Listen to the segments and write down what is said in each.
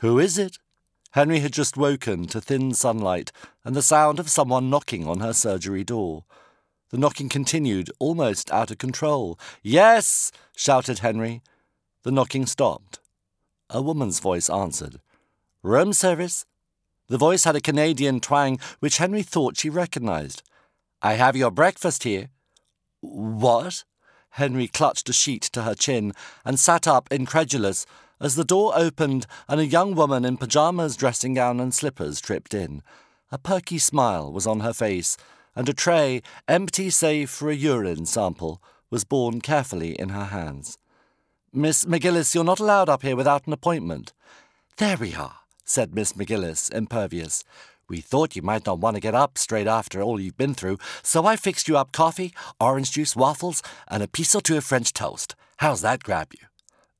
Who is it? Henry had just woken to thin sunlight and the sound of someone knocking on her surgery door. The knocking continued, almost out of control. Yes! shouted Henry. The knocking stopped. A woman's voice answered. Room service? The voice had a Canadian twang which Henry thought she recognized. I have your breakfast here. What? Henry clutched a sheet to her chin and sat up incredulous as the door opened and a young woman in pyjamas, dressing gown, and slippers tripped in. A perky smile was on her face, and a tray, empty save for a urine sample, was borne carefully in her hands. Miss McGillis, you're not allowed up here without an appointment. There we are, said Miss McGillis, impervious. We thought you might not want to get up straight after all you've been through, so I fixed you up coffee, orange juice, waffles, and a piece or two of French toast. How's that grab you?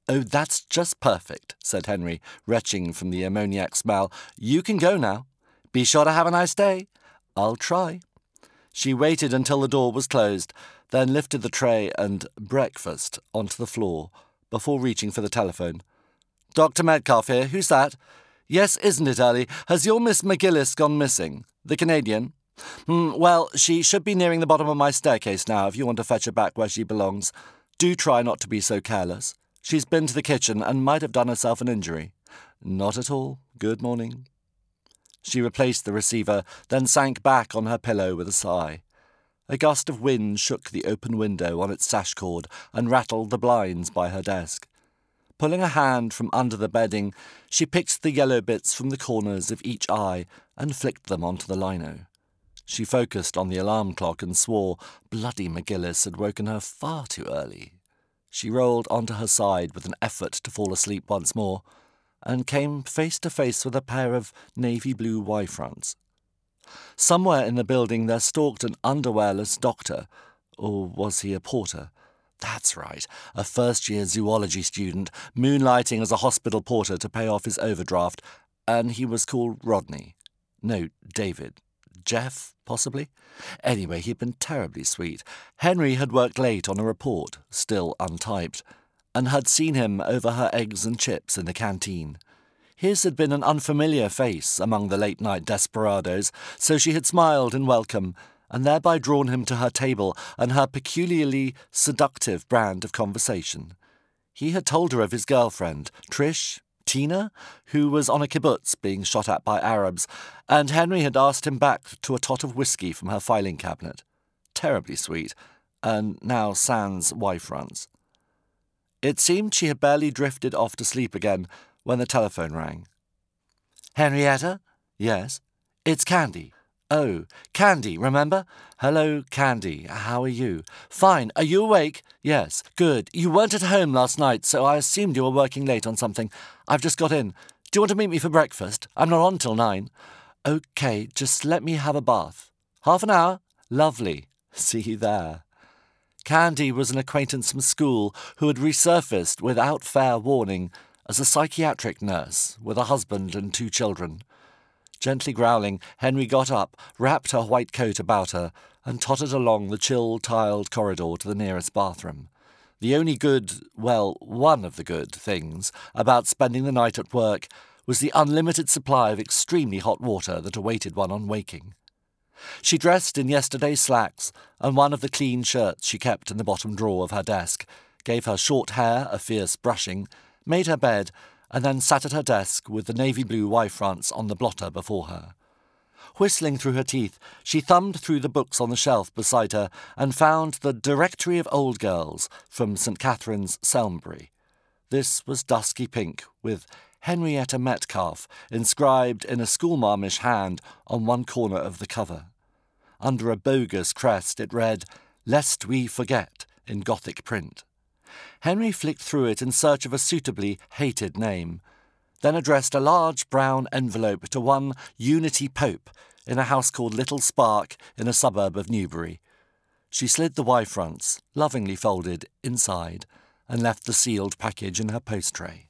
Oh, that's just perfect, said Henry, retching from the ammoniac smell. You can go now. Be sure to have a nice day. I'll try. She waited until the door was closed, then lifted the tray and breakfast onto the floor before reaching for the telephone. Dr. Metcalfe here. Who's that? Yes, isn't it early? Has your Miss McGillis gone missing? The Canadian? Hmm, well, she should be nearing the bottom of my staircase now if you want to fetch her back where she belongs. Do try not to be so careless. She's been to the kitchen and might have done herself an injury. Not at all. Good morning. She replaced the receiver, then sank back on her pillow with a sigh. A gust of wind shook the open window on its sash cord and rattled the blinds by her desk. Pulling a hand from under the bedding, she picked the yellow bits from the corners of each eye and flicked them onto the lino. She focused on the alarm clock and swore bloody McGillis had woken her far too early. She rolled onto her side with an effort to fall asleep once more and came face to face with a pair of navy blue Y fronts. Somewhere in the building there stalked an underwearless doctor, or was he a porter? That's right, a first year zoology student, moonlighting as a hospital porter to pay off his overdraft, and he was called Rodney. No, David. Jeff, possibly? Anyway, he'd been terribly sweet. Henry had worked late on a report, still untyped and had seen him over her eggs and chips in the canteen. His had been an unfamiliar face among the late night desperadoes, so she had smiled in welcome and thereby drawn him to her table and her peculiarly seductive brand of conversation. He had told her of his girlfriend, Trish, Tina, who was on a kibbutz being shot at by Arabs, and Henry had asked him back to a tot of whisky from her filing cabinet. Terribly sweet, and now sans Y fronts. It seemed she had barely drifted off to sleep again when the telephone rang. Henrietta? Yes. It's Candy. Oh, Candy, remember? Hello, Candy. How are you? Fine. Are you awake? Yes. Good. You weren't at home last night, so I assumed you were working late on something. I've just got in. Do you want to meet me for breakfast? I'm not on till nine. OK, just let me have a bath. Half an hour? Lovely. See you there. Candy was an acquaintance from school who had resurfaced without fair warning as a psychiatric nurse with a husband and two children. Gently growling, Henry got up, wrapped her white coat about her, and tottered along the chill tiled corridor to the nearest bathroom. The only good, well, one of the good things about spending the night at work was the unlimited supply of extremely hot water that awaited one on waking. She dressed in yesterday's slacks, and one of the clean shirts she kept in the bottom drawer of her desk, gave her short hair a fierce brushing, made her bed, and then sat at her desk with the navy blue Y fronts on the blotter before her. Whistling through her teeth, she thumbed through the books on the shelf beside her and found the Directory of Old Girls from St. Catherine's, Selmbury. This was dusky pink, with Henrietta Metcalfe inscribed in a schoolmarmish hand on one corner of the cover. Under a bogus crest it read, Lest We Forget, in Gothic print. Henry flicked through it in search of a suitably hated name, then addressed a large brown envelope to one Unity Pope in a house called Little Spark in a suburb of Newbury. She slid the Y fronts, lovingly folded, inside, and left the sealed package in her post tray.